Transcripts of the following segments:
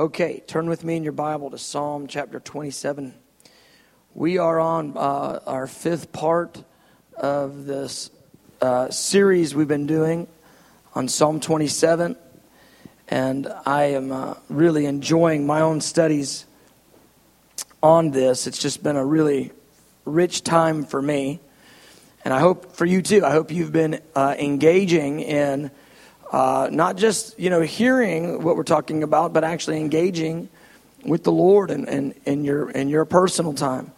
Okay, turn with me in your Bible to Psalm chapter 27. We are on uh, our fifth part of this uh, series we've been doing on Psalm 27, and I am uh, really enjoying my own studies on this. It's just been a really rich time for me, and I hope for you too. I hope you've been uh, engaging in uh, not just you know hearing what we're talking about, but actually engaging with the Lord and, and, and your and your personal time.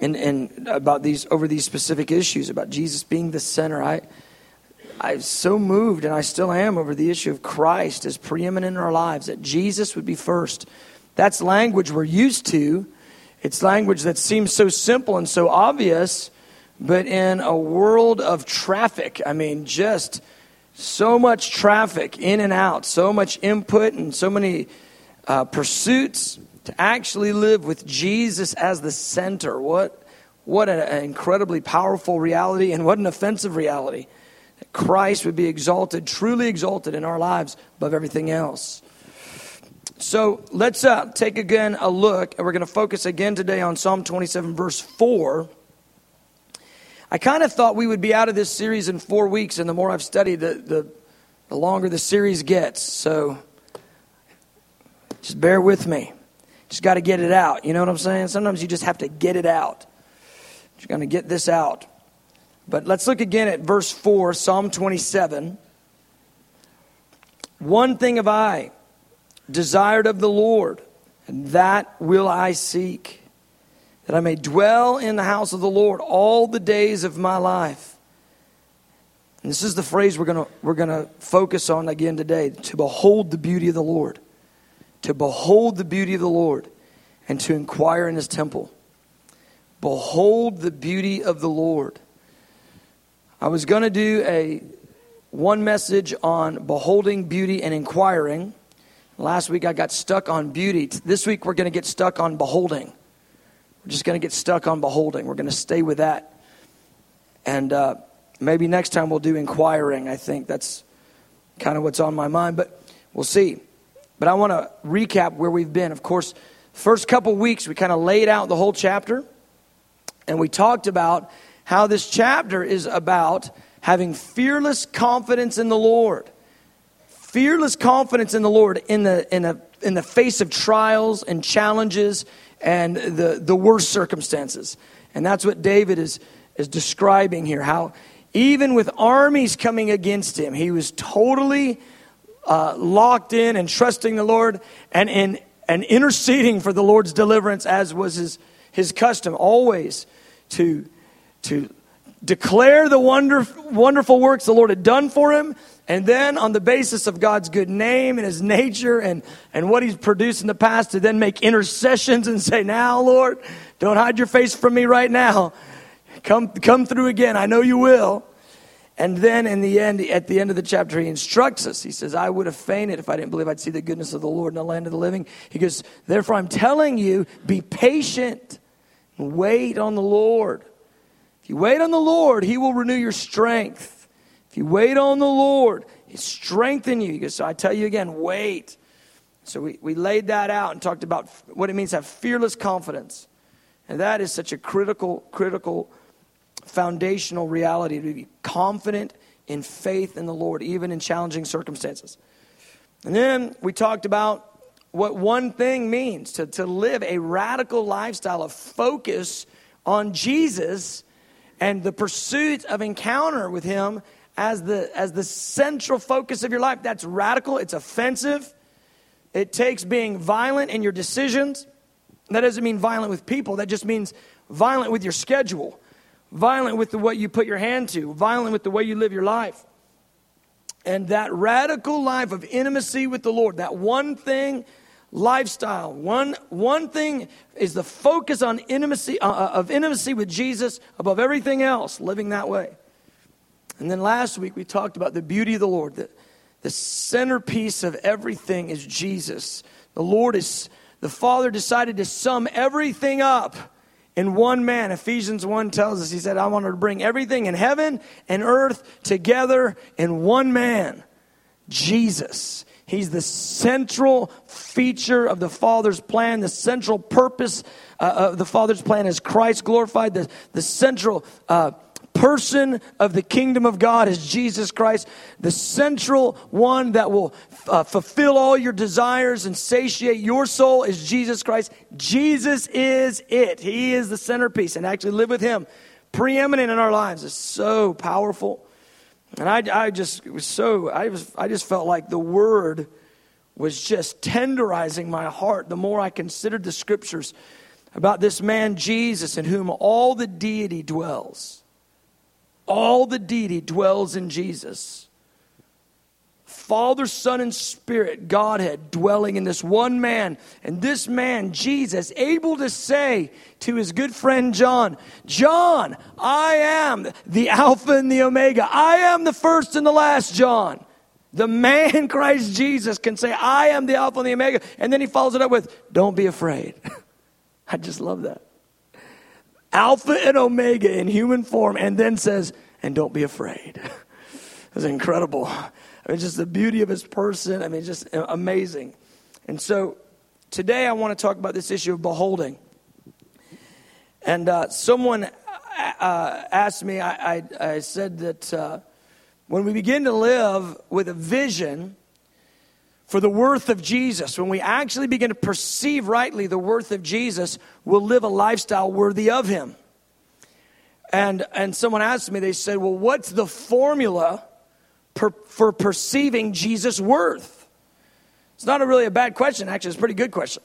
And, and about these over these specific issues about Jesus being the center. I I'm so moved, and I still am, over the issue of Christ as preeminent in our lives, that Jesus would be first. That's language we're used to. It's language that seems so simple and so obvious, but in a world of traffic, I mean, just so much traffic in and out, so much input, and so many uh, pursuits to actually live with Jesus as the center. What, what an incredibly powerful reality, and what an offensive reality. That Christ would be exalted, truly exalted in our lives above everything else. So let's uh, take again a look, and we're going to focus again today on Psalm 27, verse 4. I kind of thought we would be out of this series in four weeks, and the more I've studied, the, the, the longer the series gets. So just bear with me. Just got to get it out. You know what I'm saying? Sometimes you just have to get it out. You're going to get this out. But let's look again at verse 4, Psalm 27. One thing have I desired of the Lord, and that will I seek that I may dwell in the house of the Lord all the days of my life. And this is the phrase we're going we're going to focus on again today to behold the beauty of the Lord. To behold the beauty of the Lord and to inquire in his temple. Behold the beauty of the Lord. I was going to do a one message on beholding beauty and inquiring. Last week I got stuck on beauty. This week we're going to get stuck on beholding. We're just going to get stuck on beholding. We're going to stay with that. And uh, maybe next time we'll do inquiring. I think that's kind of what's on my mind, but we'll see. But I want to recap where we've been. Of course, first couple weeks we kind of laid out the whole chapter, and we talked about how this chapter is about having fearless confidence in the Lord. Fearless confidence in the Lord in the, in, a, in the face of trials and challenges and the, the worst circumstances. And that's what David is, is describing here how even with armies coming against him, he was totally uh, locked in and trusting the Lord and, in, and interceding for the Lord's deliverance, as was his, his custom, always to, to declare the wonder, wonderful works the Lord had done for him and then, on the basis of God's good name and his nature and, and what he's produced in the past, to then make intercessions and say, Now, Lord, don't hide your face from me right now. Come, come through again. I know you will. And then, in the end, at the end of the chapter, he instructs us. He says, I would have fainted if I didn't believe I'd see the goodness of the Lord in the land of the living. He goes, Therefore, I'm telling you, be patient and wait on the Lord. If you wait on the Lord, he will renew your strength. If you wait on the Lord, He strengthen you. So I tell you again, wait. So we, we laid that out and talked about what it means to have fearless confidence. And that is such a critical, critical, foundational reality to be confident in faith in the Lord, even in challenging circumstances. And then we talked about what one thing means to, to live a radical lifestyle of focus on Jesus and the pursuit of encounter with Him as the, as the central focus of your life, that's radical, it's offensive. It takes being violent in your decisions. That doesn't mean violent with people, that just means violent with your schedule, violent with the way you put your hand to, violent with the way you live your life. And that radical life of intimacy with the Lord, that one thing lifestyle, one, one thing is the focus on intimacy, uh, uh of intimacy with Jesus above everything else, living that way. And then last week we talked about the beauty of the Lord. The, the centerpiece of everything is Jesus. The Lord is, the Father decided to sum everything up in one man. Ephesians 1 tells us, He said, I wanted to bring everything in heaven and earth together in one man. Jesus. He's the central feature of the Father's plan, the central purpose uh, of the Father's plan is Christ glorified, the, the central uh, person of the kingdom of God is Jesus Christ, the central one that will uh, fulfill all your desires and satiate your soul is Jesus Christ. Jesus is it. He is the centerpiece, and actually live with Him preeminent in our lives is so powerful. And I, I just was so, I, was, I just felt like the word was just tenderizing my heart the more I considered the scriptures about this man Jesus in whom all the deity dwells. All the deity dwells in Jesus. Father, Son, and Spirit, Godhead, dwelling in this one man. And this man, Jesus, able to say to his good friend John, John, I am the Alpha and the Omega. I am the first and the last, John. The man Christ Jesus can say, I am the Alpha and the Omega. And then he follows it up with, Don't be afraid. I just love that. Alpha and Omega in human form, and then says, And don't be afraid. It's incredible. I mean, just the beauty of his person. I mean, just amazing. And so today I want to talk about this issue of beholding. And uh, someone uh, asked me, I, I, I said that uh, when we begin to live with a vision for the worth of Jesus, when we actually begin to perceive rightly the worth of Jesus, we'll live a lifestyle worthy of him. And, and someone asked me, they said, Well, what's the formula per, for perceiving Jesus' worth? It's not a really a bad question, actually, it's a pretty good question.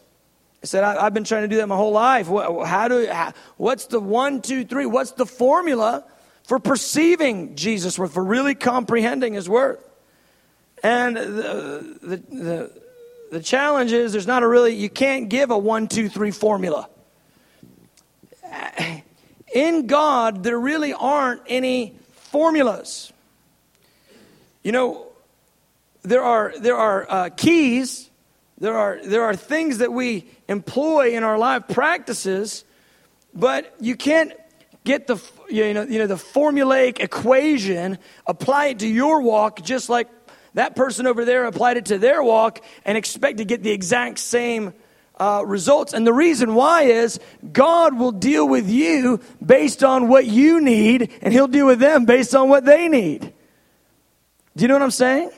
I said, I, have been trying to do that my whole life. What, how do, how, what's the one, two, three? What's the formula for perceiving Jesus' worth, for really comprehending his worth? And the, the, the, the challenge is there's not a really, you can't give a one, two, three formula. In God, there really aren't any formulas. You know, there are, there are uh, keys, there are, there are things that we employ in our life, practices, but you can't get the, you know, you know, the formulaic equation, apply it to your walk just like that person over there applied it to their walk and expect to get the exact same uh, results. And the reason why is God will deal with you based on what you need, and He'll deal with them based on what they need. Do you know what I'm saying?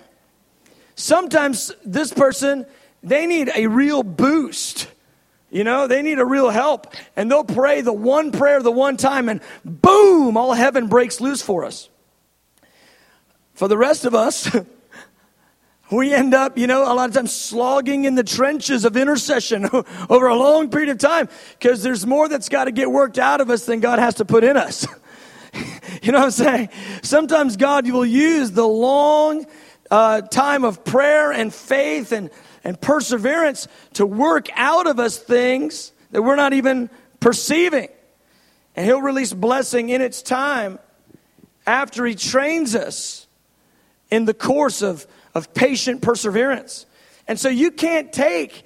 Sometimes this person, they need a real boost. You know, they need a real help. And they'll pray the one prayer the one time, and boom, all heaven breaks loose for us. For the rest of us, we end up, you know, a lot of times slogging in the trenches of intercession over a long period of time because there's more that's got to get worked out of us than God has to put in us. you know what I'm saying? Sometimes God will use the long uh, time of prayer and faith and, and perseverance to work out of us things that we're not even perceiving. And He'll release blessing in its time after He trains us in the course of, of patient perseverance. And so you can't take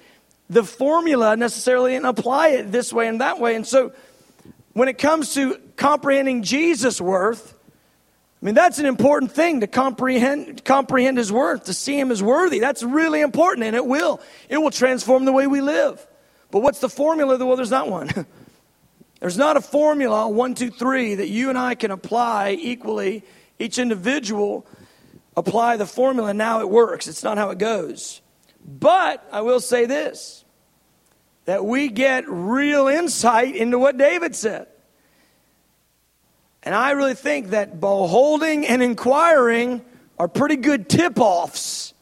the formula necessarily and apply it this way and that way. And so when it comes to comprehending Jesus' worth, I mean, that's an important thing to comprehend, comprehend his worth, to see him as worthy. That's really important, and it will. It will transform the way we live. But what's the formula? Well, there's not one. there's not a formula, one, two, three, that you and I can apply equally. Each individual apply the formula, and now it works. It's not how it goes. But I will say this that we get real insight into what David said. And I really think that beholding and inquiring are pretty good tip offs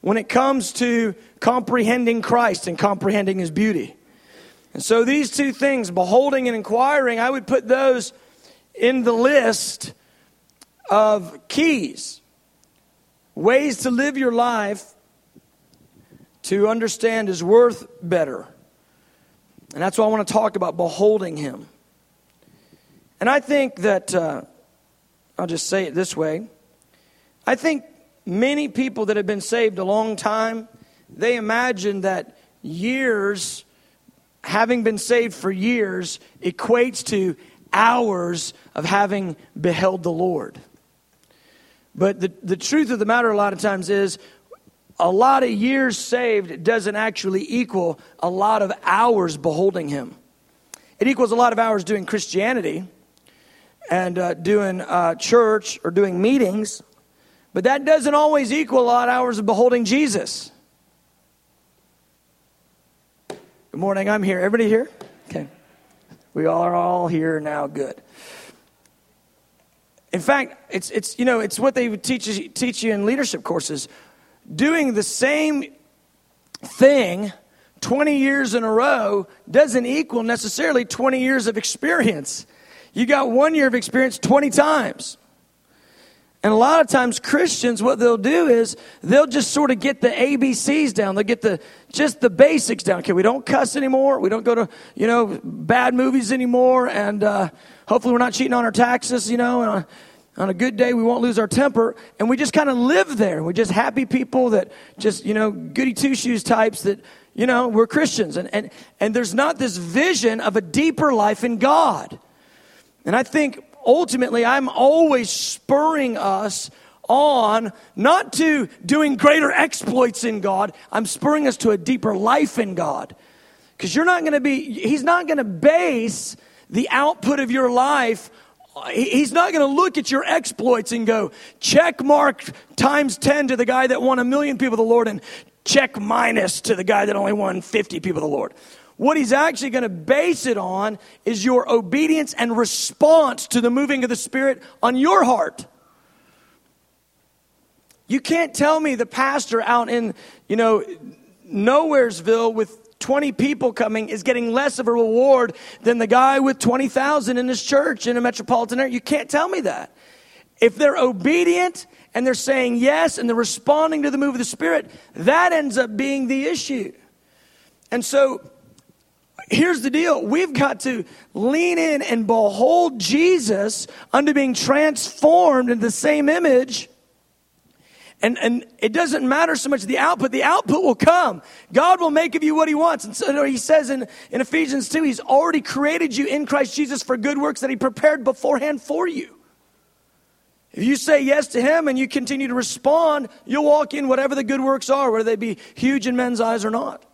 when it comes to comprehending Christ and comprehending his beauty. And so these two things, beholding and inquiring, I would put those in the list of keys, ways to live your life to understand his worth better. And that's why I want to talk about beholding him. And I think that, uh, I'll just say it this way I think many people that have been saved a long time, they imagine that years, having been saved for years, equates to hours of having beheld the Lord. But the, the truth of the matter, a lot of times, is a lot of years saved doesn't actually equal a lot of hours beholding Him. It equals a lot of hours doing Christianity and uh, doing uh, church or doing meetings, but that doesn't always equal a lot of hours of beholding Jesus. Good morning, I'm here. Everybody here? Okay. We are all here now. Good. In fact, it's, it's, you know, it's what they teach, teach you in leadership courses. Doing the same thing 20 years in a row doesn't equal necessarily 20 years of experience. You got one year of experience 20 times. And a lot of times Christians, what they'll do is they'll just sort of get the ABCs down. They'll get the just the basics down. Okay, we don't cuss anymore. We don't go to you know bad movies anymore, and uh, hopefully we're not cheating on our taxes. You know, and on, on a good day we won't lose our temper, and we just kind of live there. We're just happy people that just you know goody two shoes types that you know we're Christians, and and and there's not this vision of a deeper life in God. And I think ultimately, I'm always spurring us on not to doing greater exploits in God, I'm spurring us to a deeper life in God. Because you're not going to be, He's not going to base the output of your life. He's not going to look at your exploits and go, check mark times 10 to the guy that won a million people the Lord and check minus to the guy that only won 50 people the Lord. What he's actually going to base it on is your obedience and response to the moving of the Spirit on your heart. You can't tell me the pastor out in, you know, Nowheresville with 20 people coming is getting less of a reward than the guy with 20,000 in his church in a metropolitan area. You can't tell me that. If they're obedient and they're saying yes and they're responding to the move of the Spirit, that ends up being the issue. And so here's the deal we've got to lean in and behold Jesus under being transformed into the same image. And, and it doesn't matter so much the output, the output will come. God will make of you what He wants. And so He says in, in Ephesians 2, He's already created you in Christ Jesus for good works that He prepared beforehand for you. If you say yes to Him and you continue to respond, you'll walk in whatever the good works are, whether they be huge in men's eyes or not.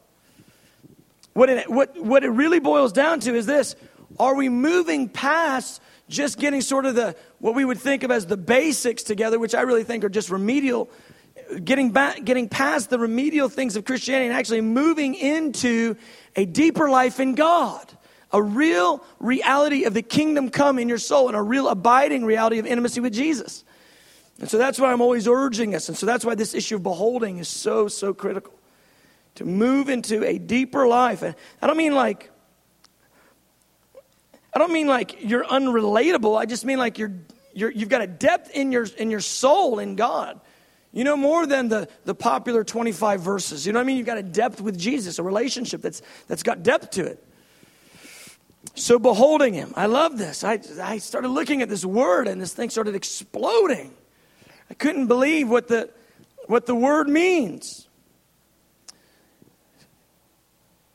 What it, what, what it really boils down to is this Are we moving past just getting sort of the, what we would think of as the basics together, which I really think are just remedial, getting back, getting past the remedial things of Christianity and actually moving into a deeper life in God? A real reality of the kingdom come in your soul and a real abiding reality of intimacy with Jesus. And so that's why I'm always urging us. And so that's why this issue of beholding is so, so critical to move into a deeper life. And I don't mean like I don't mean like you're unrelatable. I just mean like you're, you're you've got a depth in your in your soul in God. You know more than the, the popular 25 verses. You know what I mean? You've got a depth with Jesus, a relationship that's that's got depth to it. So beholding him, I love this. I, I started looking at this word and this thing started exploding. I couldn't believe what the what the word means.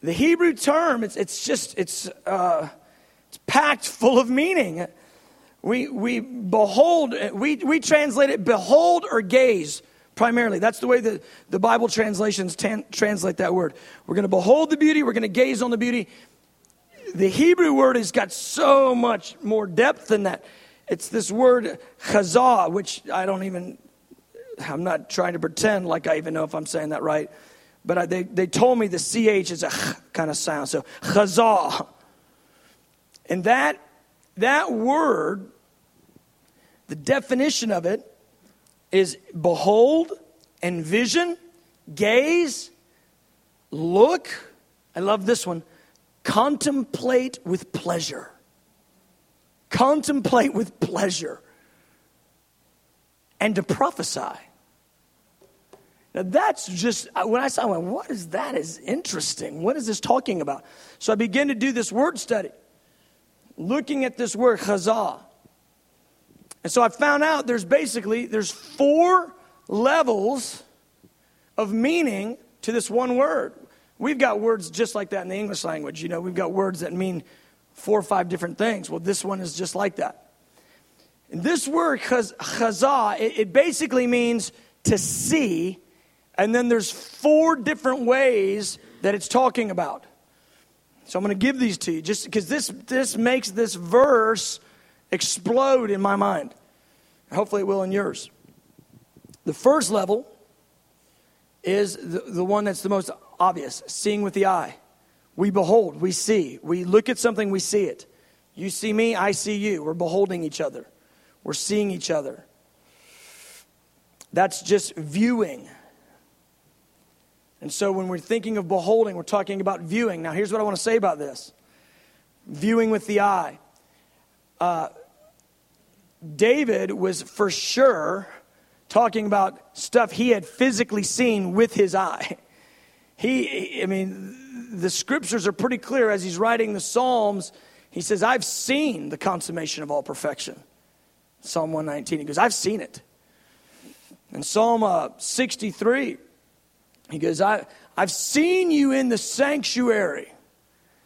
The Hebrew term, it's, it's just, it's, uh, it's packed full of meaning. We, we behold, we, we translate it behold or gaze primarily. That's the way the, the Bible translations tan, translate that word. We're going to behold the beauty, we're going to gaze on the beauty. The Hebrew word has got so much more depth than that. It's this word chazah, which I don't even, I'm not trying to pretend like I even know if I'm saying that right but I, they, they told me the CH is a kind of sound. So, chazah. And that, that word, the definition of it is behold, envision, gaze, look. I love this one. Contemplate with pleasure. Contemplate with pleasure. And to prophesy. Now that's just, when I saw, I went, what is that is interesting. What is this talking about? So I began to do this word study, looking at this word, chazah. And so I found out there's basically, there's four levels of meaning to this one word. We've got words just like that in the English language. You know, we've got words that mean four or five different things. Well, this one is just like that. And this word, chazah, it, it basically means to see, and then there's four different ways that it's talking about. So I'm going to give these to you just because this, this makes this verse explode in my mind. Hopefully, it will in yours. The first level is the, the one that's the most obvious seeing with the eye. We behold, we see. We look at something, we see it. You see me, I see you. We're beholding each other, we're seeing each other. That's just viewing. And so when we're thinking of beholding, we're talking about viewing. Now, here's what I want to say about this viewing with the eye. Uh, David was for sure talking about stuff he had physically seen with his eye. He, I mean, the scriptures are pretty clear as he's writing the Psalms. He says, I've seen the consummation of all perfection. Psalm 119, he goes, I've seen it. In Psalm uh, 63, he goes, I, I've seen you in the sanctuary.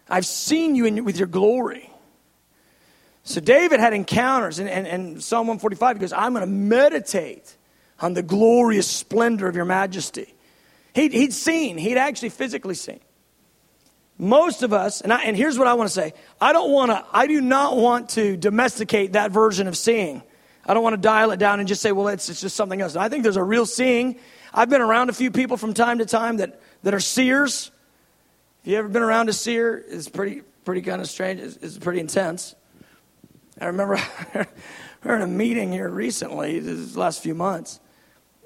I've seen you in, with your glory. So David had encounters, and, and, and Psalm 145 he goes, I'm going to meditate on the glorious splendor of your majesty. He'd, he'd seen, he'd actually physically seen. Most of us, and, I, and here's what I want to say I don't want to, I do not want to domesticate that version of seeing. I don't want to dial it down and just say, well, it's, it's just something else. I think there's a real seeing. I've been around a few people from time to time that, that are seers. If you ever been around a seer, it's pretty, pretty kind of strange. It's, it's pretty intense. I remember we were in a meeting here recently, the last few months,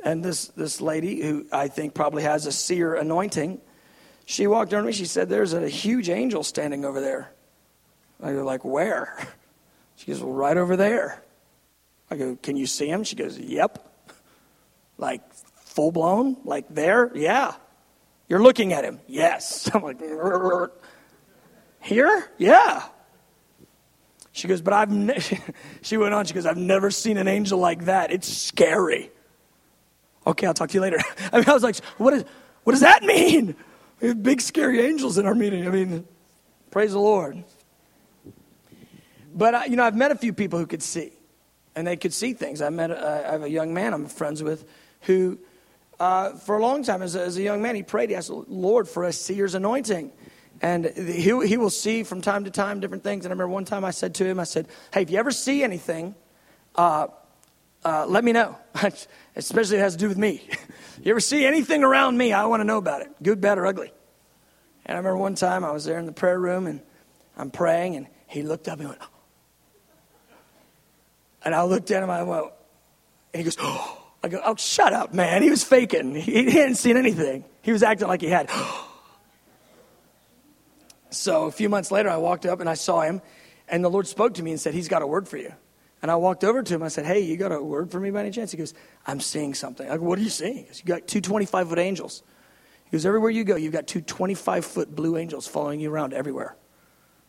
and this, this lady, who I think probably has a seer anointing, she walked over to me. She said, There's a huge angel standing over there. I go, Like, where? She goes, Well, right over there. I go, Can you see him? She goes, Yep. Like, full blown? Like, there? Yeah. You're looking at him? Yes. I'm like, Here? Yeah. She goes, but I've, ne-, she went on, she goes, I've never seen an angel like that. It's scary. Okay, I'll talk to you later. I mean, I was like, what, is, what does that mean? We have big, scary angels in our meeting. I mean, praise the Lord. But, you know, I've met a few people who could see, and they could see things. I met, uh, I have a young man I'm friends with who, uh, for a long time, as a, as a young man, he prayed, he asked, Lord, for a seer's anointing. And he, he will see from time to time different things. And I remember one time I said to him, I said, Hey, if you ever see anything, uh, uh, let me know. Especially it has to do with me. you ever see anything around me, I want to know about it, good, bad, or ugly. And I remember one time I was there in the prayer room and I'm praying, and he looked up and went, and I looked at him, I went, and he goes, oh. I go, oh, shut up, man. He was faking. He, hadn't seen anything. He was acting like he had. So a few months later, I walked up and I saw him, and the Lord spoke to me and said, He's got a word for you. And I walked over to him. I said, Hey, you got a word for me by any chance? He goes, I'm seeing something. I go, What are you seeing? He goes, You got two 25 foot angels. He goes, Everywhere you go, you've got two 25 foot blue angels following you around everywhere.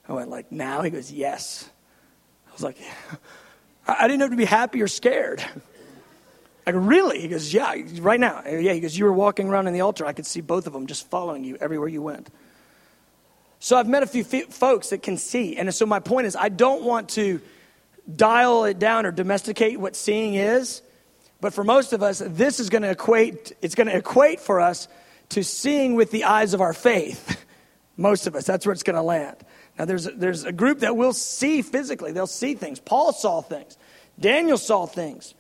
I went, Like now? He goes, Yes. I was like, I didn't know to be happy or scared. I go, Really? He goes, Yeah, right now. Yeah, he goes, You were walking around in the altar. I could see both of them just following you everywhere you went. So I've met a few folks that can see. And so my point is, I don't want to dial it down or domesticate what seeing is. But for most of us, this is going to equate, it's going to equate for us to seeing with the eyes of our faith. Most of us, that's where it's going to land. Now, there's there's a group that will see physically, they'll see things. Paul saw things, Daniel saw things,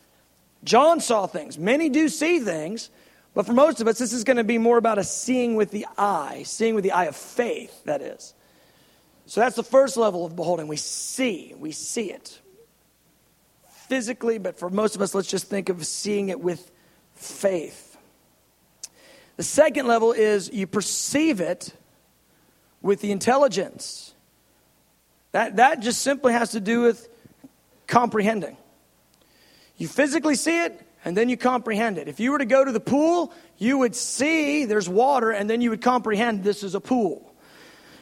John saw things. Many do see things, but for most of us, this is going to be more about a seeing with the eye, seeing with the eye of faith, that is. So that's the first level of beholding. We see, we see it physically, but for most of us, let's just think of seeing it with faith. The second level is you perceive it with the intelligence. That, that just simply has to do with comprehending. You physically see it, and then you comprehend it. If you were to go to the pool, you would see there's water, and then you would comprehend this is a pool.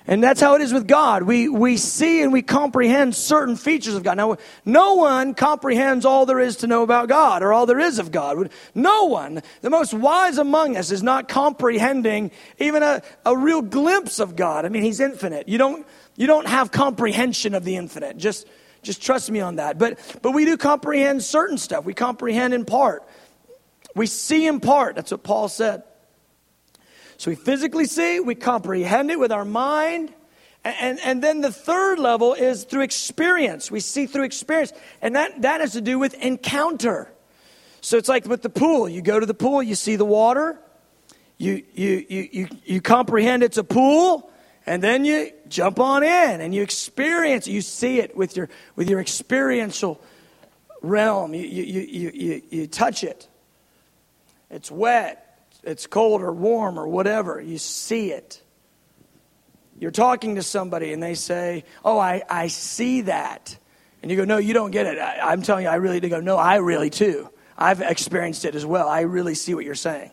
And that's how it is with God. We, we see and we comprehend certain features of God. Now, no one comprehends all there is to know about God or all there is of God. No one, the most wise among us, is not comprehending even a, a real glimpse of God. I mean, He's infinite. You don't, you don't have comprehension of the infinite. Just, just trust me on that. But, but we do comprehend certain stuff. We comprehend in part. We see in part. That's what Paul said. So we physically see, we comprehend it with our mind. And, and then the third level is through experience. We see through experience. And that, that has to do with encounter. So it's like with the pool. You go to the pool, you see the water, you, you, you, you, you comprehend it's a pool, and then you jump on in and you experience you see it with your with your experiential realm. You, you, you, you, you touch it. It's wet it's cold or warm or whatever. You see it. You're talking to somebody and they say oh i, I see that. And you go no you don't get it. I, i'm telling you i really do go no i really too. I've experienced it as well. I really see what you're saying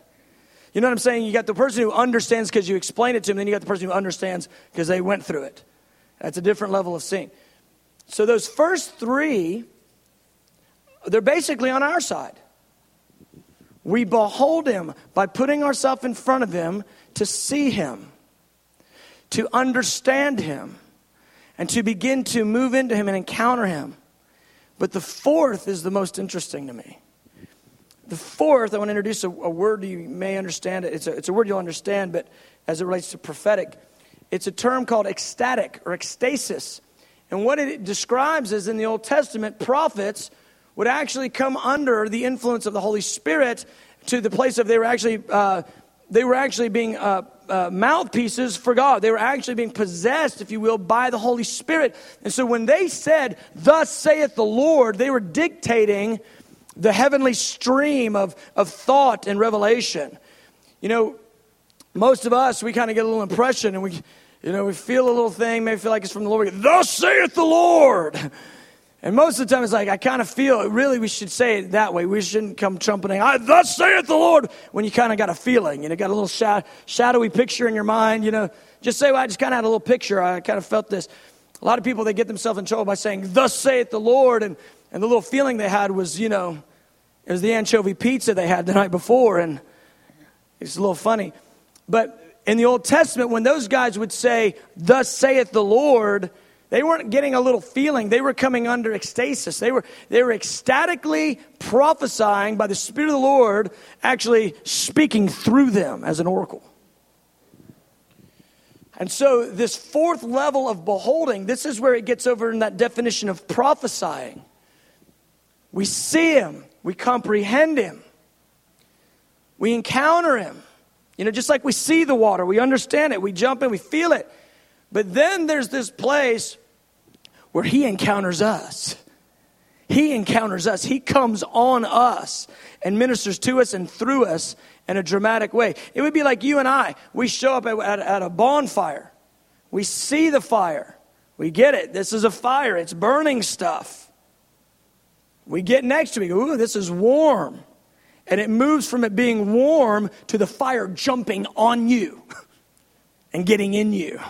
you know what I'm saying? You got the person who understands because you explain it to them, then you got the person who understands because they went through it. That's a different level of seeing. So those first three, they're basically on our side. We behold him by putting ourselves in front of him to see him, to understand him, and to begin to move into him and encounter him. But the fourth is the most interesting to me. The fourth, I want to introduce a, a word you may understand. It's, a, it's a word you'll understand, but as it relates to prophetic, it's a term called ecstatic or ecstasis. And what it describes is in the Old Testament, prophets would actually come under the influence of the Holy Spirit to the place of they were actually, uh, they were actually being uh, uh, mouthpieces for God. They were actually being possessed, if you will, by the Holy Spirit. And so when they said, Thus saith the Lord, they were dictating the heavenly stream of, of thought and revelation. You know, most of us, we kind of get a little impression and we, you know, we feel a little thing, maybe feel like it's from the Lord. Thus saith the Lord. And most of the time, it's like, I kind of feel, really, we should say it that way. We shouldn't come trumpeting, I, thus saith the Lord, when you kind of got a feeling, you know, got a little shad- shadowy picture in your mind, you know. Just say, well, I just kind of had a little picture. I kind of felt this. A lot of people, they get themselves in trouble by saying, thus saith the Lord. And, and the little feeling they had was, you know, it was the anchovy pizza they had the night before, and it's a little funny. But in the Old Testament, when those guys would say, Thus saith the Lord, they weren't getting a little feeling. They were coming under ecstasis. They were, they were ecstatically prophesying by the Spirit of the Lord, actually speaking through them as an oracle. And so, this fourth level of beholding, this is where it gets over in that definition of prophesying. We see Him, we comprehend Him. We encounter Him. You know, just like we see the water, we understand it, we jump in, we feel it. But then there's this place where He encounters us. He encounters us. He comes on us and ministers to us and through us in a dramatic way. It would be like you and I. We show up at, at, at, a bonfire. We see the fire. We get it. This is a fire. It's burning stuff. We get next to it, go, ooh, this is warm. And it moves from it being warm to the fire jumping on you and getting in you.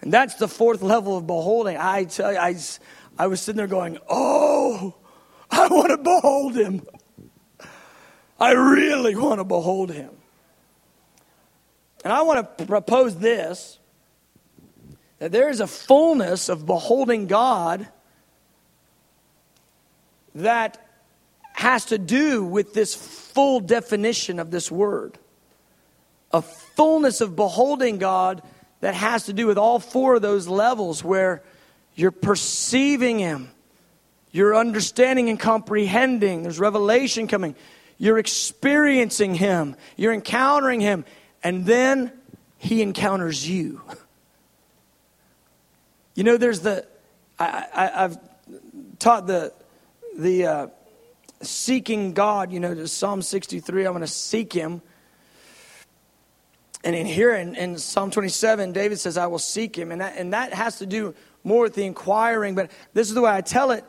And that's the fourth level of beholding. I tell you, I, I was sitting there going, oh, I want to behold him. I really want to behold him. And I want to propose this that there is a fullness of beholding God that has to do with this full definition of this word. A fullness of beholding God that has to do with all four of those levels where you're perceiving Him, you're understanding and comprehending, there's revelation coming, you're experiencing Him, you're encountering Him, and then He encounters you. You know, there's the, I, I, I've taught the the uh, seeking God, you know, Psalm 63, I'm going to seek him. And in here in, in, Psalm 27, David says, I will seek him. And that, and that has to do more with the inquiring. But this is the way I tell it.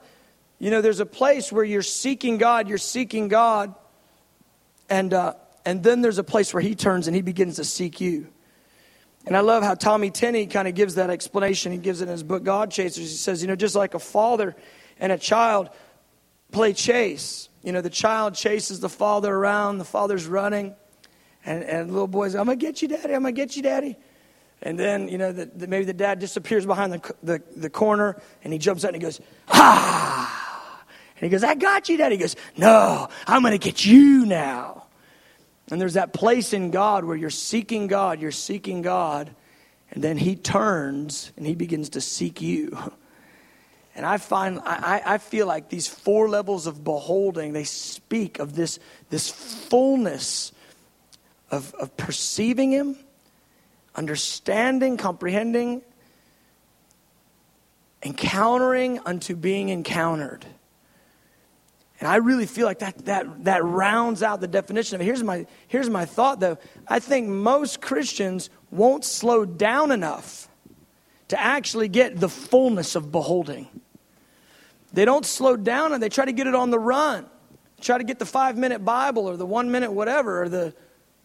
You know, there's a place where you're seeking God, you're seeking God. And, uh, and then there's a place where he turns and he begins to seek you. And I love how Tommy Tenney kind of gives that explanation. He gives it in his book, God Chasers. He says, you know, just like a father and a child play chase. You know, the child chases the father around, the father's running, and, and little boy's, I'm going to get you, daddy, I'm going to get you, daddy. And then, you know, the, the, maybe the dad disappears behind the, the, the corner and he jumps out and he goes, Ah! And he goes, I got you, daddy. He goes, No, I'm going to get you now. And there's that place in God where you're seeking God, you're seeking God, and then he turns and he begins to seek you. And I find, I, I feel like these four levels of beholding, they speak of this, this fullness of, of perceiving him, understanding, comprehending, encountering unto being encountered. And I really feel like that, that, that rounds out the definition of it. Here's my, here's my thought, though. I think most Christians won't slow down enough to actually get the fullness of beholding. They don't slow down and they try to get it on the run. Try to get the five minute Bible or the one minute whatever or the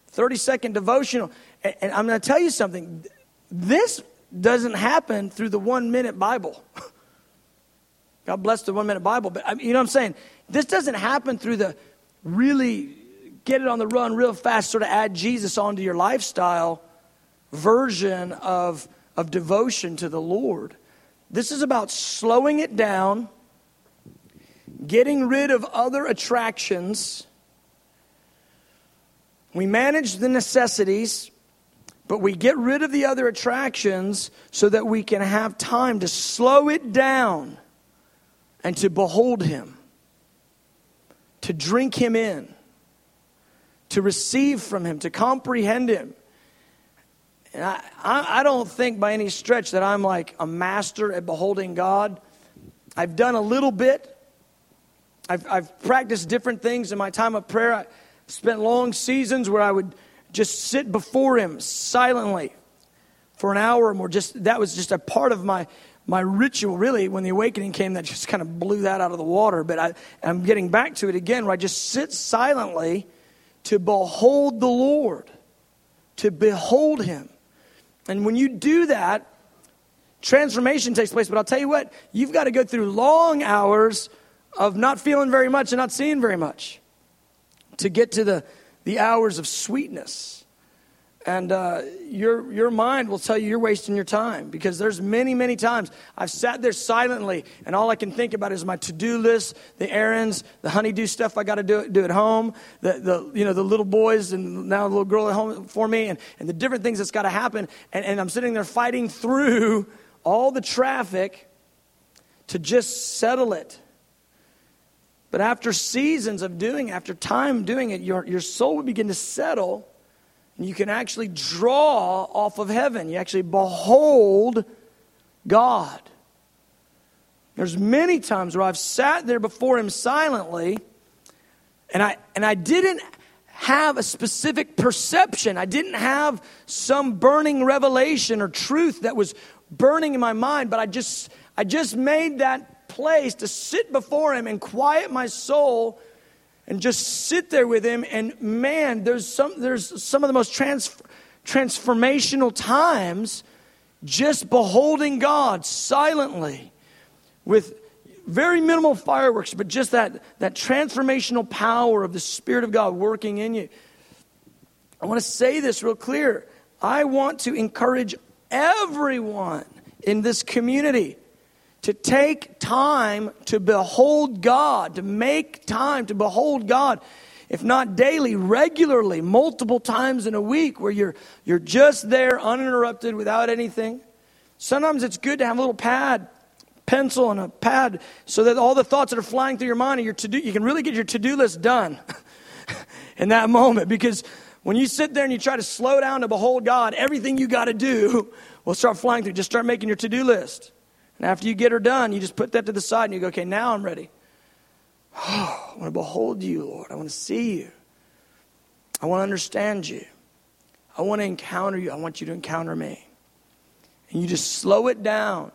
30 second devotional. And, and I'm going to tell you something. This doesn't happen through the one minute Bible. God bless the one minute Bible. But you know what I'm saying? This doesn't happen through the really get it on the run real fast, sort of add Jesus onto your lifestyle version of, of devotion to the Lord. This is about slowing it down, getting rid of other attractions. We manage the necessities, but we get rid of the other attractions so that we can have time to slow it down and to behold Him to drink him in, to receive from him, to comprehend him. And I, I, I don't think by any stretch that I'm like a master at beholding God. I've done a little bit. I've, I've practiced different things in my time of prayer. I spent long seasons where I would just sit before Him silently for an hour or more. Just that was just a part of my my ritual, really, when the awakening came, that just kind of blew that out of the water. But I, I'm getting back to it again, where I just sit silently to behold the Lord, to behold Him. And when you do that, transformation takes place. But I'll tell you what, you've got to go through long hours of not feeling very much and not seeing very much to get to the, the hours of sweetness. And uh, your, your mind will tell you you're wasting your time because there's many many times i've sat there silently and all i can think about is my to-do list the errands the honeydew stuff i got to do, do at home the, the, you know, the little boys and now the little girl at home for me and, and the different things that's got to happen. And, and i'm sitting there fighting through all the traffic to just settle it but after seasons of doing after time doing it your, your soul will begin to settle and you can actually draw off of heaven. You actually behold God. There's many times where I've sat there before him silently and I and I didn't have a specific perception. I didn't have some burning revelation or truth that was burning in my mind, but I just I just made that place to sit before him and quiet my soul and just sit there with him. And man there's some there's some of the most trans, transformational times just beholding god silently with very minimal fireworks but just that that transformational power of the spirit of god working in you. I want to say this real clear. I want to encourage everyone in this community to take time to behold God, to make time to behold God, if not daily, regularly, multiple times in a week, where you're, you're just there uninterrupted without anything. Sometimes it's good to have a little pad, pencil, and a pad so that all the thoughts that are flying through your mind and your to do, you can really get your to do list done in that moment because when you sit there and you try to slow down to behold God, everything you got to do will start flying through. Just start making your to do list. And after you get her done, you just put that to the side and you go, okay, now I'm ready. Oh, I want to behold you, Lord. I want to see you. I want to understand you. I want to encounter you. I want you to encounter me. And you just slow it down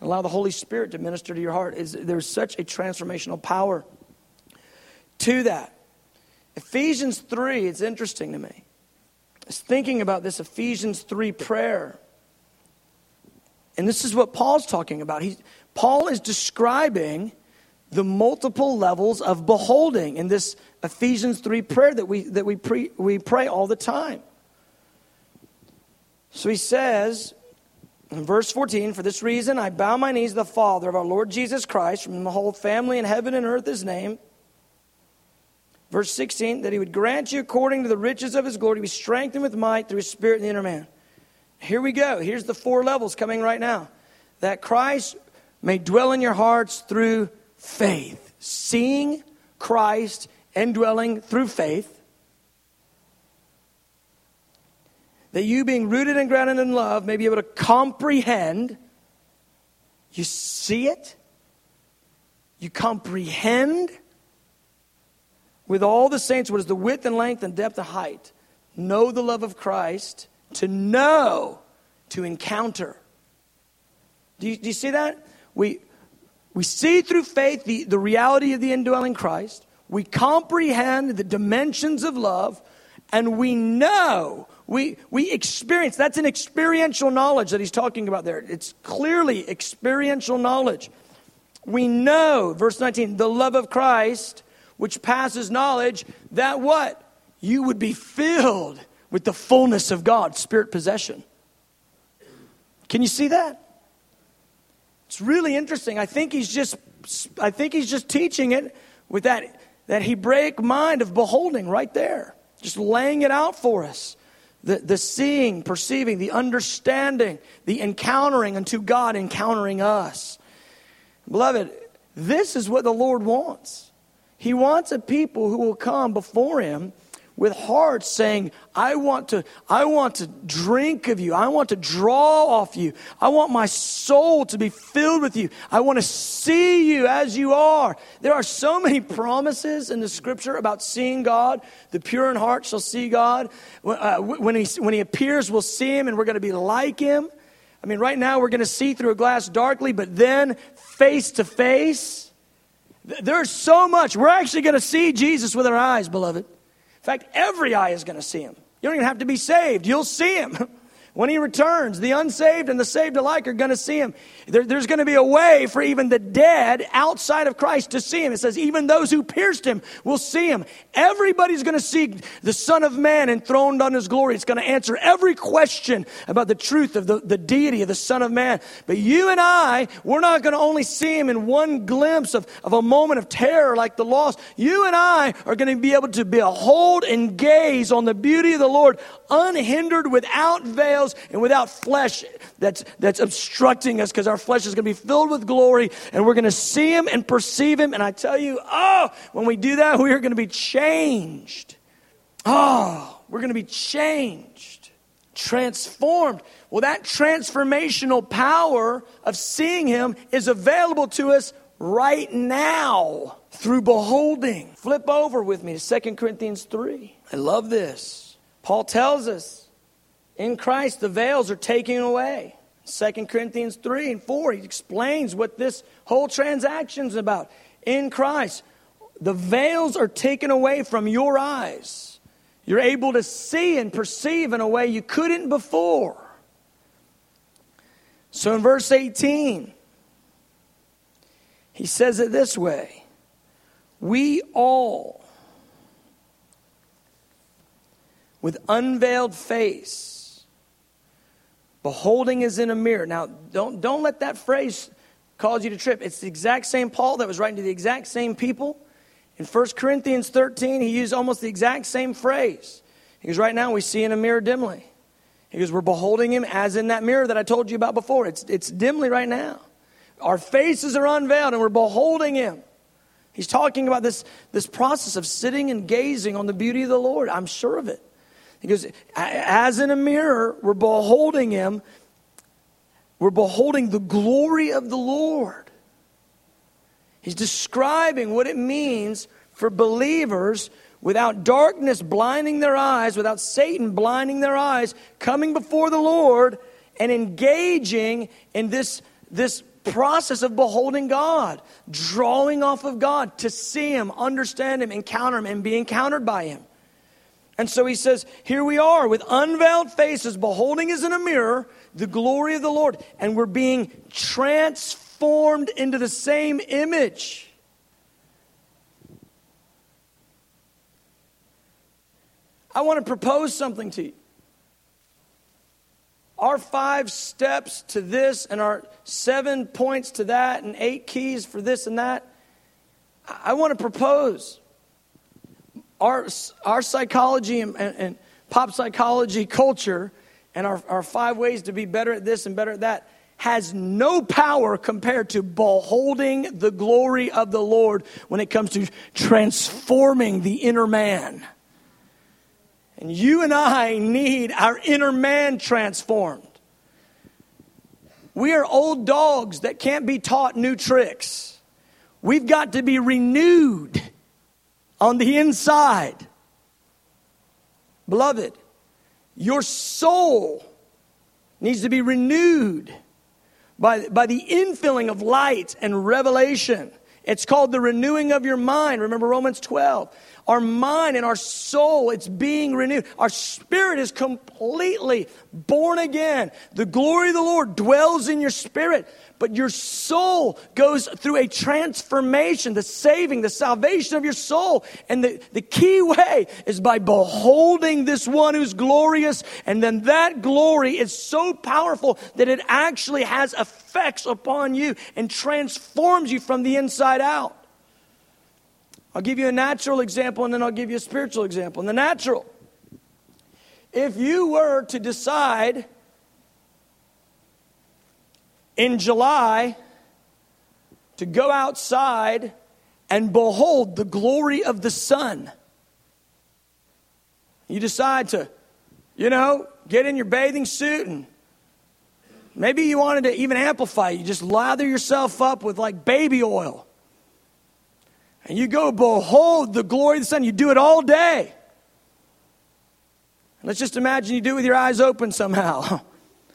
and allow the Holy Spirit to minister to your heart. Is there's such a transformational power to that. Ephesians 3, it's interesting to me. I was thinking about this Ephesians 3 prayer. And this is what Paul's talking about. Paul is describing the multiple levels of beholding in this Ephesians 3 prayer that we, that we, pre, we pray all the time. So he says in verse 14, For this reason I bow my knees to the Father of our Lord Jesus Christ, from the whole family in heaven and earth his name. Verse 16, that he would grant you according to the riches of his glory to be strengthened with might through his spirit in the inner man. Here we go. Here's the four levels coming right now. That Christ may dwell in your hearts through faith. Seeing Christ and dwelling through faith. That you, being rooted and grounded in love, may be able to comprehend. You see it, you comprehend with all the saints what is the width and length and depth and height. Know the love of Christ, to know, to encounter. Do you, do you see that? We, we see through faith the, the reality of the indwelling Christ. We comprehend the dimensions of love, and we know, we, we experience. That's an experiential knowledge that he's talking about there. It's clearly experiential knowledge. We know, verse 19, the love of Christ, which passes knowledge, that what? You would be filled with the fullness of God, spirit possession. Can you see that? It's really interesting. I think he's just I think he's just teaching it with that that Hebraic mind of beholding right there. Just laying it out for us. The, the seeing, perceiving, the understanding, the encountering unto God encountering us. Beloved, this is what the Lord wants. He wants a people who will come before Him with hearts saying, I want to, I want to drink of you. I want to draw off you. I want my soul to be filled with you. I want to see you as you are. There are so many promises in the scripture about seeing God. The pure in heart shall see God. Uh, when, he, when he appears, we'll see him and we're going to be like him. I mean, right now we're going to see through a glass darkly, but then face to face. There's so much. We're actually going to see Jesus with our eyes, beloved. In fact, every eye is going to see him. You don't even have to be saved, you'll see him. When he returns, the unsaved and the saved alike are going to see him. There, there's going to be a way for even the dead outside of Christ to see him. It says, even those who pierced him will see him. Everybody's going to see the Son of Man enthroned on his glory. It's going to answer every question about the truth of the, the deity of the Son of Man. But you and I, we're not going to only see him in one glimpse of, of a moment of terror like the lost. You and I are going to be able to behold and gaze on the beauty of the Lord unhindered without and without flesh that's, that's obstructing us because our flesh is going to be filled with glory and we're going to see Him and perceive Him. And I tell you, oh, when we do that, we are going to be changed. Oh, we're going to be changed, transformed. Well, that transformational power of seeing Him is available to us right now through beholding. Flip over with me to 2 Corinthians 3. I love this. Paul tells us in Christ the veils are taken away. 2 Corinthians 3 and 4, he explains what this whole transaction is about. In Christ, the veils are taken away from your eyes. You're able to see and perceive in a way you couldn't before. So in verse 18, he says it this way We all with unveiled face, beholding as in a mirror. Now, don't, don't let that phrase cause you to trip. It's the exact same Paul that was writing to the exact same people. In 1 Corinthians 13, he used almost the exact same phrase. He goes, Right now we see in a mirror dimly. He goes, We're beholding him as in that mirror that I told you about before. It's, it's dimly right now. Our faces are unveiled and we're beholding him. He's talking about this, this process of sitting and gazing on the beauty of the Lord. I'm sure of it. He goes, as in a mirror, we're beholding him. We're beholding the glory of the Lord. He's describing what it means for believers without darkness blinding their eyes, without Satan blinding their eyes, coming before the Lord and engaging in this, this process of beholding God, drawing off of God to see Him, understand Him, encounter Him, and be encountered by Him. And so he says, Here we are with unveiled faces, beholding as in a mirror the glory of the Lord, and we're being transformed into the same image. I want to propose something to you. our five steps to this and our seven points to that and eight keys for this and that, I want to propose our, our psychology and, and, and pop psychology culture and our, our five ways to be better at this and better at that has no power compared to beholding the glory of the Lord when it comes to transforming the inner man. And you and I need our inner man transformed. We are old dogs that can't be taught new tricks. We've got to be renewed on the inside. Beloved, your soul needs to be renewed by, by the infilling of light and revelation. It's called the renewing of your mind. Remember Romans 12. Our mind and our soul, it's being renewed. Our spirit is completely born again. The glory of the Lord dwells in your spirit but your soul goes through a transformation, the saving, the salvation of your soul. And the, the key way is by beholding this one who's glorious. And then that glory is so powerful that it actually has effects upon you and transforms you from the inside out. I'll give you a natural example and then I'll give you a spiritual example. In the natural, if you were to decide in July to go outside and behold the glory of the sun. You decide to, you know, get in your bathing suit and maybe you wanted to even amplify. You just lather yourself up with like baby oil. And you go behold the glory of the sun. You do it all day. Let's just imagine you do it with your eyes open somehow.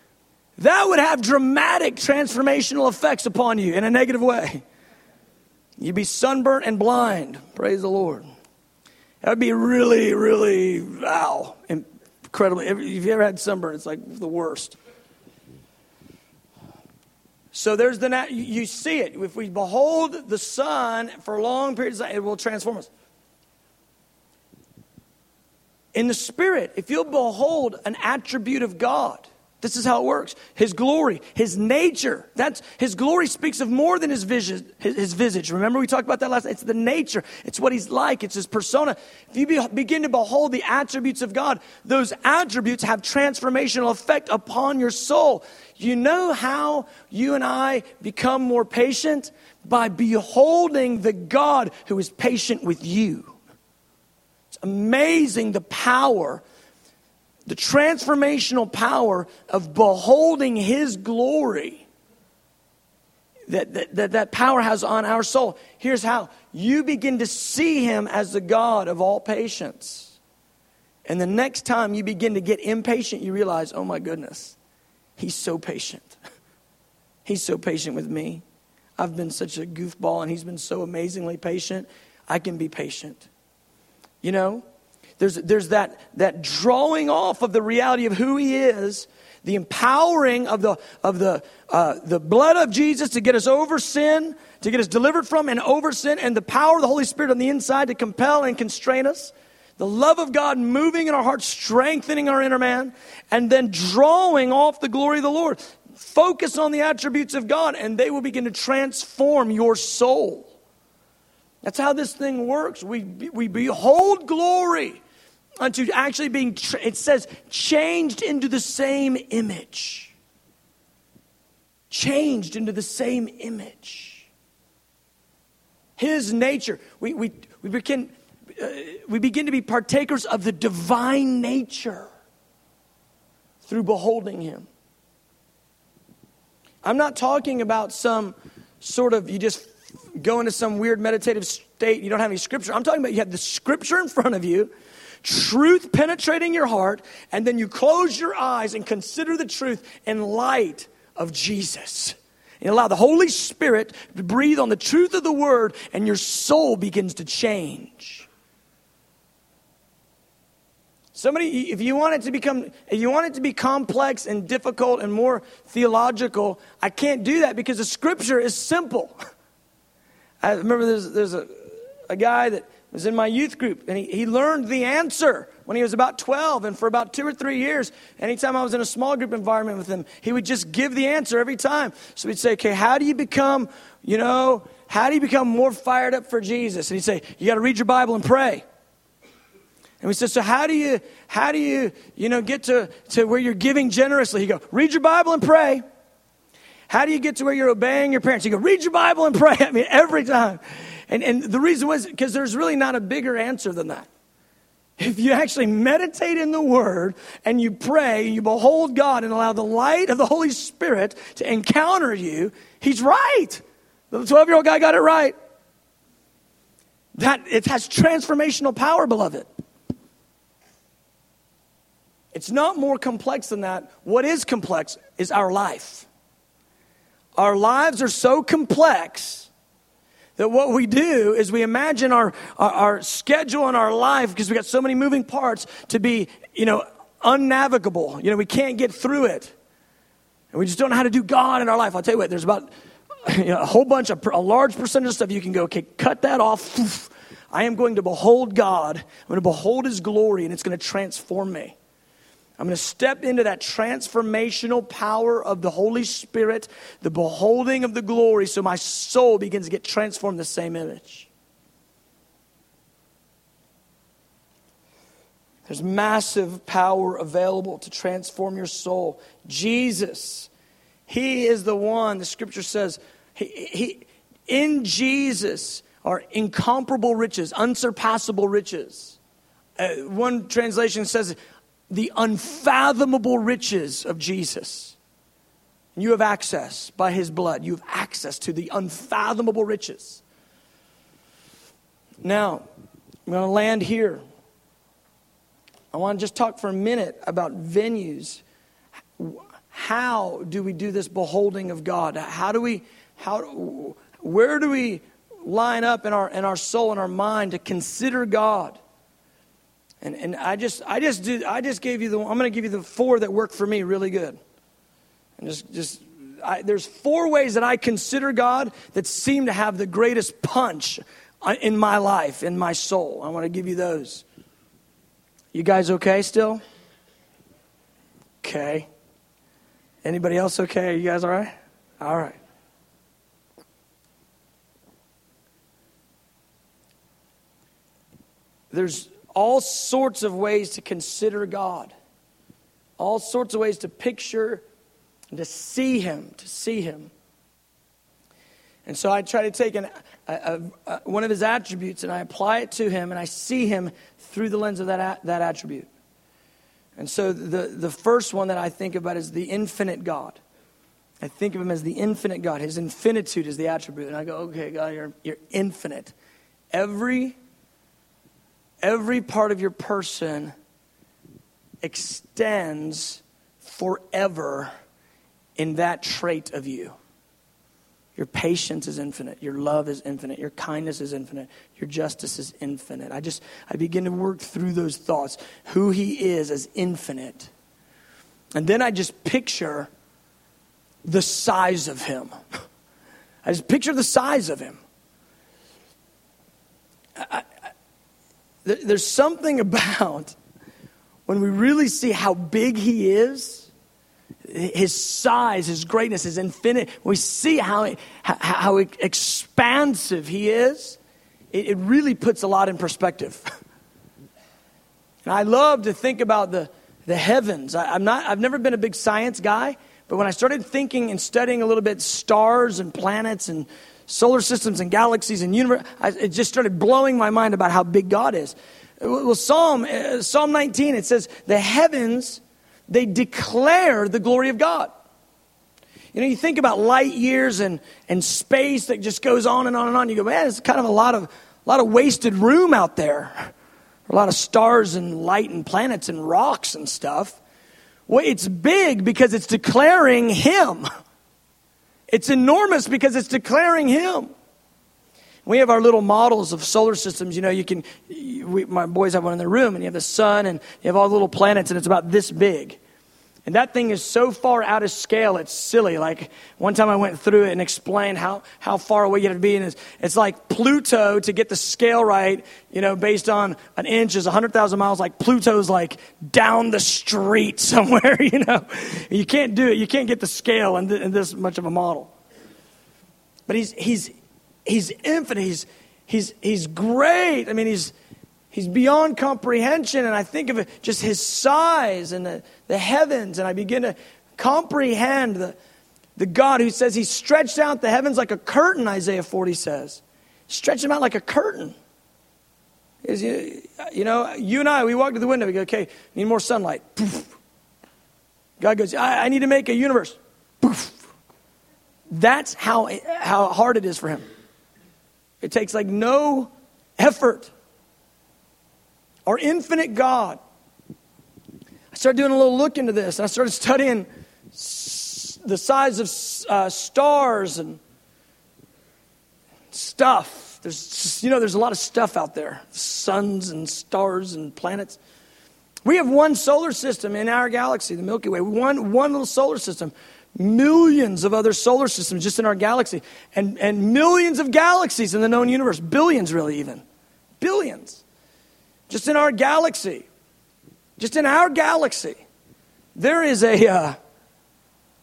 that would have dramatic transformational effects upon you in a negative way. You'd be sunburnt and blind. Praise the Lord. That would be really, really, wow, incredibly. If you've ever had sunburn, it's like the worst. So there's the you see it. If we behold the sun for long periods, it will transform us. In the spirit, if you'll behold an attribute of God, this is how it works. His glory, his nature. That's his glory speaks of more than his vision, his, his visage. Remember we talked about that last. It's the nature. It's what he's like. It's his persona. If you be, begin to behold the attributes of God, those attributes have transformational effect upon your soul. You know how you and I become more patient? By beholding the God who is patient with you. It's amazing the power the transformational power of beholding His glory that, that, that, power has on our soul. Here's how you begin to see Him as the God of all patience. And the next time you begin to get impatient, you realize, oh my goodness, He's so patient. He's so patient with me. I've been such a goofball, and He's been so amazingly patient. I can be patient. You know, there's, there's that, that drawing off of the reality of who he is, the empowering of the, of the, uh, the blood of Jesus to get us over sin, to get us delivered from and over sin, and the power of the Holy Spirit on the inside to compel and constrain us. The love of God moving in our hearts, strengthening our inner man, and then drawing off the glory of the Lord. Focus on the attributes of God, and they will begin to transform your soul. That's how this thing works. We, we behold glory unto actually being, it says, changed into the same image. Changed into the same image. His nature. We, we, we, begin, we begin to be partakers of the divine nature through beholding Him. I'm not talking about some sort of, you just go into some weird meditative state, you don't have any scripture. I'm talking about you have the scripture in front of you truth penetrating your heart, and then you close your eyes and consider the truth in light of Jesus. And allow the Holy Spirit to breathe on the truth of the word, and your soul begins to change. Somebody, if you want it to become, if you want it to be complex and difficult and more theological, I can't do that because the scripture is simple. I remember there's, there's a, a guy that was in my youth group, and he, he learned the answer when he was about 12. And for about two or three years, anytime I was in a small group environment with him, he would just give the answer every time. So we'd say, Okay, how do you become, you know, how do you become more fired up for Jesus? And he'd say, You got to read your Bible and pray. And we said, So how do you, how do you, you know, get to, to where you're giving generously? He go, Read your Bible and pray. How do you get to where you're obeying your parents? You go, read your Bible and pray. I mean, every time. And, and the reason was because there's really not a bigger answer than that. If you actually meditate in the Word and you pray, you behold God and allow the light of the Holy Spirit to encounter you, He's right. The 12 year old guy got it right. That it has transformational power, beloved. It's not more complex than that. What is complex is our life. Our lives are so complex that what we do is we imagine our, our, our schedule and our life, because we got so many moving parts, to be, you know, unnavigable. You know, we can't get through it. And we just don't know how to do God in our life. I'll tell you what, there's about you know, a whole bunch of, a large percentage of stuff you can go, okay, cut that off. I am going to behold God. I'm going to behold His glory, and it's going to transform me. I'm going to step into that transformational power of the Holy Spirit, the beholding of the glory, so my soul begins to get transformed the same image. There's massive power available to transform your soul. Jesus, He is the one, the scripture says, he, he, in Jesus are incomparable riches, unsurpassable riches. Uh, one translation says, the unfathomable riches of Jesus. And You have access by his blood. You have access to the unfathomable riches. Now, I'm going to land here. I want to just talk for a minute about venues. How do we do this beholding of God? How do we, how, where do we line up in our, in our soul and our mind to consider God? And, and I just I just do I just gave you the I'm going to give you the four that work for me really good. And just just I, there's four ways that I consider God that seem to have the greatest punch uh, in my life, in my soul. I want to give you those. You guys okay still? Okay. Anybody else okay? Are you guys all right? All right. There's all sorts of ways to consider God, all sorts of ways to picture and to see Him, to see Him. And so I try to take an, a, a, one of His attributes and I apply it to Him and I see Him through the lens of that, that attribute. And so the, the first one that I think about is the infinite God. I think of him as the infinite God. His infinitude is the attribute. And I go, okay, God, you're, you're infinite. Every every part of your person extends forever in that trait of you. Your patience is infinite. Your love is infinite. Your kindness is infinite. Your justice is infinite. I just, I begin to work through those thoughts. Who he is as infinite. And then I just picture the size of him. I just picture the size of him. There's something about when we really see how big he is, his size, his greatness, his infinite, we see how, how expansive he is, it, really puts a lot in perspective. and I love to think about the, the heavens. I, I'm not, I've never been a big science guy, but when I started thinking and studying a little bit stars and planets and solar systems and galaxies and universe. I, it just started blowing my mind about how big God is. Well, Psalm, uh, Psalm 19, it says, the heavens, they declare the glory of God. You know, you think about light years and, and space that just goes on and on and on. You go, man, it's kind of a lot of, a lot of wasted room out there. A lot of stars and light and planets and rocks and stuff. Well, it's big because it's declaring Him. It's enormous because it's declaring Him. We have our little models of solar systems. You know, you can, we, my boys have one in their room, and you have the sun, and you have all the little planets, and it's about this big. And that thing is so far out of scale, it's silly. Like one time I went through it and explained how, how far away you have to be. And it's, it's like Pluto to get the scale right, you know, based on an inch is 100,000 miles. Like Pluto's like down the street somewhere, you know. You can't do it. You can't get the scale in, th- in this much of a model. But he's, he's, he's infinite. He's, he's, he's great. I mean, he's, He's beyond comprehension. And I think of just his size and the, the heavens, and I begin to comprehend the, the God who says he stretched out the heavens like a curtain, Isaiah 40 says. Stretch them out like a curtain. Is you, you know, you and I, we walk to the window, we go, okay, need more sunlight. Poof. God goes, I, I need to make a universe. Poof. That's how, how hard it is for him. It takes like no effort our infinite God. I started doing a little look into this, and I started studying the size of uh, stars and stuff. There's, you know, there's a lot of stuff out there suns and stars and planets. We have one solar system in our galaxy, the Milky Way. One, one little solar system. Millions of other solar systems just in our galaxy. And, and millions of galaxies in the known universe. Billions, really, even. Billions just in our galaxy, just in our galaxy, there is a uh,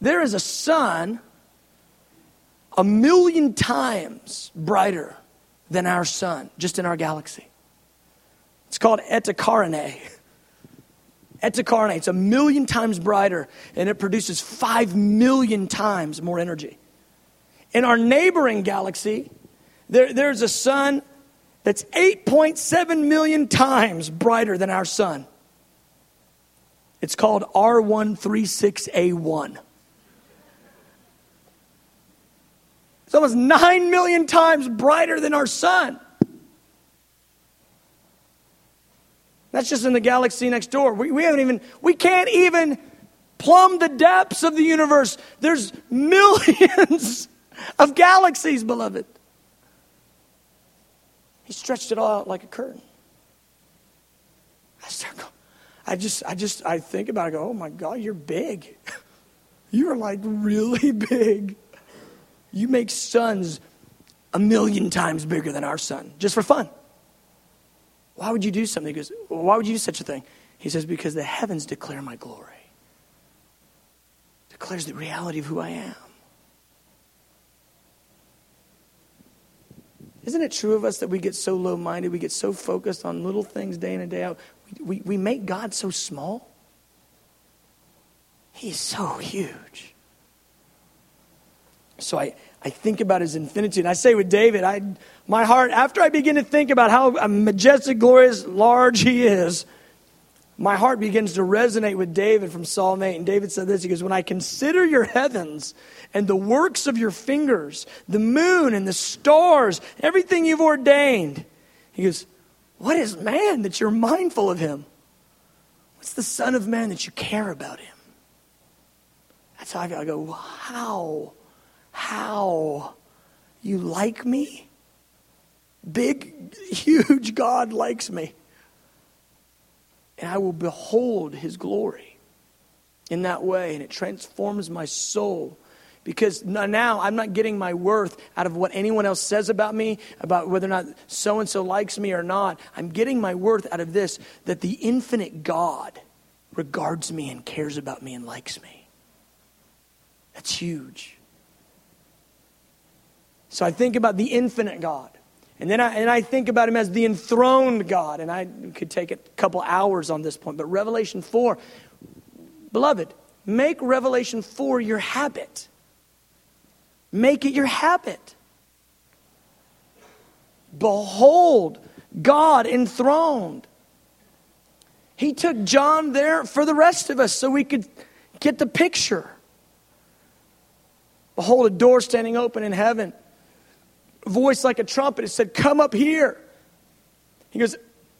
there is a sun a million times brighter than our sun, just in our galaxy. It's called Eta Carinae. Eta Carinae. It's a million times brighter, and it produces five million times more energy. In our neighboring galaxy, there, there's a sun that's 8.7 million times brighter than our sun. It's called R136A1. It's almost 9 million times brighter than our sun. That's just in the galaxy next door. We, we haven't even, we can't even plumb the depths of the universe. There's millions of galaxies, beloved. He stretched it all out like a curtain. I start going, I just, I just, I think about it, I go, oh my God, you're big. you're like really big. You make suns a million times bigger than our sun, just for fun. Why would you do something? He goes, why would you do such a thing? He says, because the heavens declare my glory. Declares the reality of who I am. Isn't it true of us that we get so low minded, we get so focused on little things day in and day out? We, we, we make God so small. He's so huge. So I, I think about his infinity. And I say with David, I, my heart, after I begin to think about how majestic, glorious, large he is, my heart begins to resonate with David from Psalm 8. And David said this He goes, When I consider your heavens and the works of your fingers, the moon and the stars, everything you've ordained, he goes, What is man that you're mindful of him? What's the Son of Man that you care about him? That's how I go. I go, How? How? You like me? Big, huge God likes me and I will behold his glory in that way. And it transforms my soul. Because now I'm not getting my worth out of what anyone else says about me, about whether or not so and so likes me or not. I'm getting my worth out of this that the infinite God regards me and cares about me and likes me. That's huge. So I think about the infinite God. And then I, and I think about him as the enthroned God. And I could take a couple hours on this point. But Revelation 4, beloved, make Revelation 4 your habit. Make it your habit. Behold, God enthroned. He took John there for the rest of us so we could get the picture. Behold, a door standing open in heaven voice like a trumpet. It said, Come up here. He goes,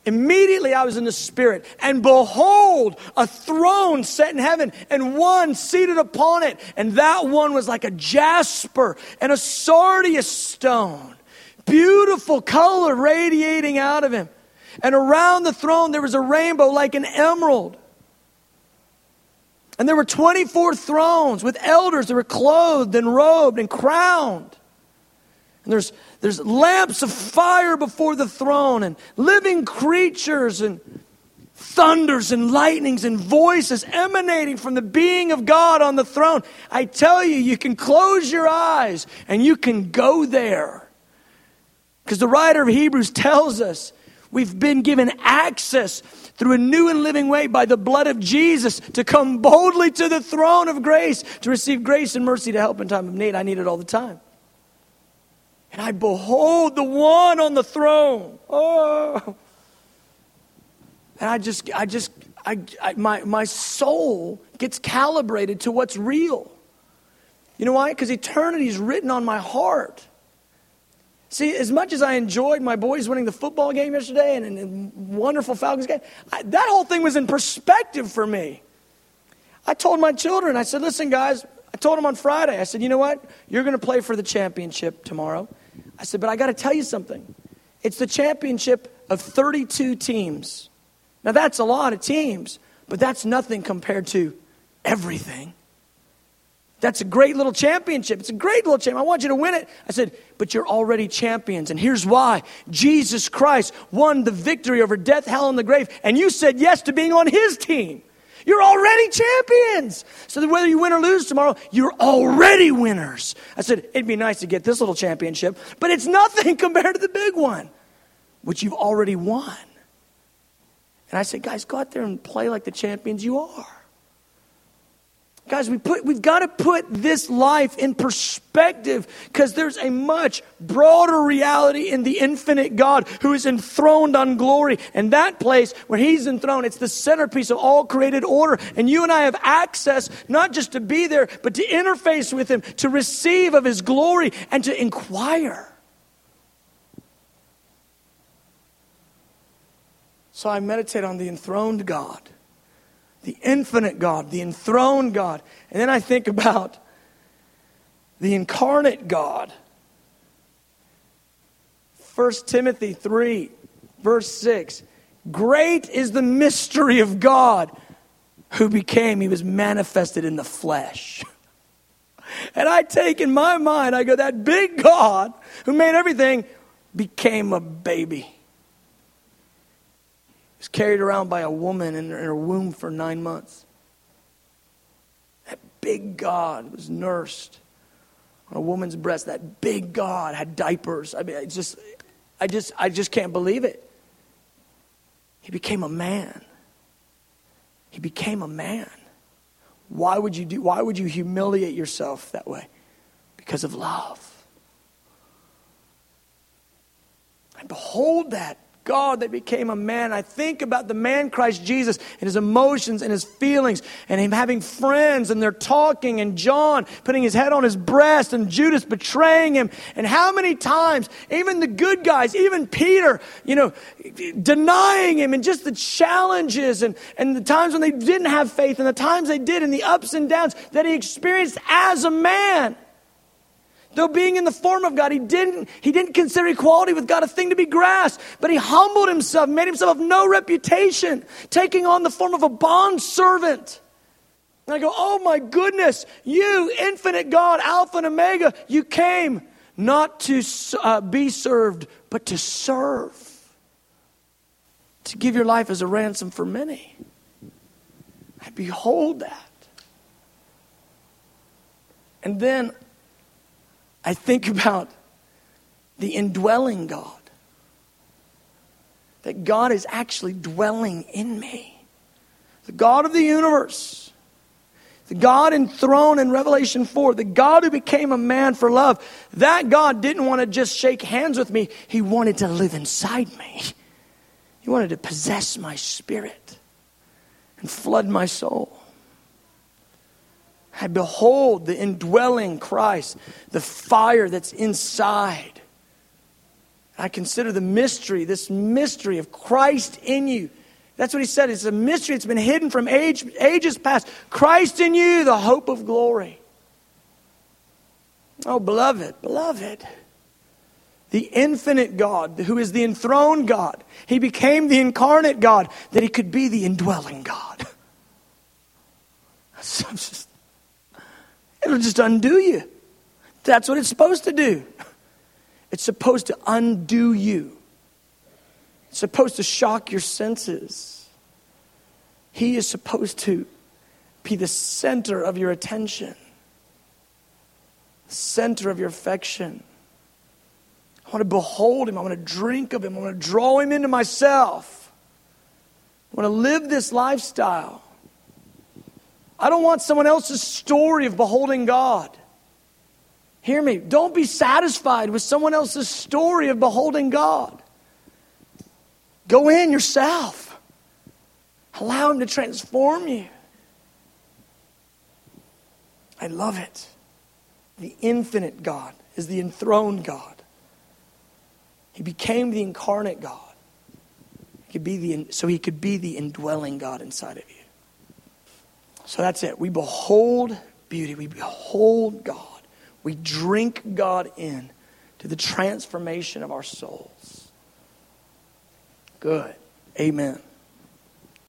Immediately I was in the Spirit, and behold, a throne set in heaven, and one seated upon it. And that one was like a jasper and a sardius stone. Beautiful color radiating out of him. And around the throne there was a rainbow like an emerald. And there were 24 thrones with elders that were clothed and robed and crowned. And there's, there's lamps of fire before the throne and living creatures and thunders and lightnings and voices emanating from the being of God on the throne. I tell you, you can close your eyes and you can go there. Because the writer of Hebrews tells us we've been given access through a new and living way by the blood of Jesus to come boldly to the throne of grace to receive grace and mercy to help in time of need. I need it all the time. And I behold the one on the throne. Oh. And I just, I just, I, I, my, my soul gets calibrated to what's real. You know why? Because eternity is written on my heart. See, as much as I enjoyed my boys winning the football game yesterday and, and wonderful Falcons game, I, that whole thing was in perspective for me. I told my children, I said, listen, guys, I told him on Friday, I said, you know what? You're going to play for the championship tomorrow. I said, but I got to tell you something. It's the championship of 32 teams. Now, that's a lot of teams, but that's nothing compared to everything. That's a great little championship. It's a great little championship. I want you to win it. I said, but you're already champions. And here's why Jesus Christ won the victory over death, hell, and the grave. And you said yes to being on his team. You're already champions. So that whether you win or lose tomorrow, you're already winners. I said, it'd be nice to get this little championship, but it's nothing compared to the big one, which you've already won. And I said, guys, go out there and play like the champions you are. Guys, we put, we've got to put this life in perspective because there's a much broader reality in the infinite God who is enthroned on glory. And that place where He's enthroned, it's the centerpiece of all created order. And you and I have access not just to be there, but to interface with Him, to receive of His glory, and to inquire. So I meditate on the enthroned God the infinite God, the enthroned God. And then I think about the incarnate God. 1 Timothy 3, verse 6. Great is the mystery of God who became, he was manifested in the flesh. And I take in my mind, I go, that big God who made everything became a baby was carried around by a woman in her womb for nine months. That big God was nursed on a woman's breast. That big God had diapers. I mean, I just, I just, I just can't believe it. He became a man. He became a man. Why would you do? Why would you humiliate yourself that way? Because of love. And behold that God that became a man. I think about the man Christ Jesus and his emotions and his feelings and him having friends and they're talking and John putting his head on his breast and Judas betraying him. And how many times, even the good guys, even Peter, you know, denying him and just the challenges and, and the times when they didn't have faith and the times they did and the ups and downs that he experienced as a man. Though being in the form of God, he didn't, he didn't consider equality with God a thing to be grasped, but he humbled himself, made himself of no reputation, taking on the form of a bond servant. And I go, oh my goodness, you, infinite God, Alpha and Omega, you came not to uh, be served, but to serve, to give your life as a ransom for many. I behold that. And then I think about the indwelling God. That God is actually dwelling in me. The God of the universe. The God enthroned in Revelation 4, the God who became a man for love, that God didn't want to just shake hands with me. He wanted to live inside me. He wanted to possess my spirit and flood my soul. I behold the indwelling Christ, the fire that's inside. I consider the mystery, this mystery of Christ in you. That's what he said. It's a mystery. It's been hidden from age, ages past. Christ in you, the hope of glory. Oh, beloved, beloved. The infinite God, who is the enthroned God, he became the incarnate God that he could be the indwelling God. Just, it'll just undo you. That's what it's supposed to do. It's supposed to undo you. It's supposed to shock your senses. He is supposed to be the center of your attention, center of your affection. I want to behold him. I want to drink of him. I want to draw him into myself. I want to live this lifestyle. I don't want someone else's story of beholding God. Hear me. Don't be satisfied with someone else's story of beholding God. Go in yourself. Allow Him to transform you. I love it. The infinite God is the enthroned God. He became the incarnate God. He could be the, so he could be the indwelling God inside of you. So that's it. We behold beauty. We behold God. We drink God in to the transformation of our souls. Good. Amen.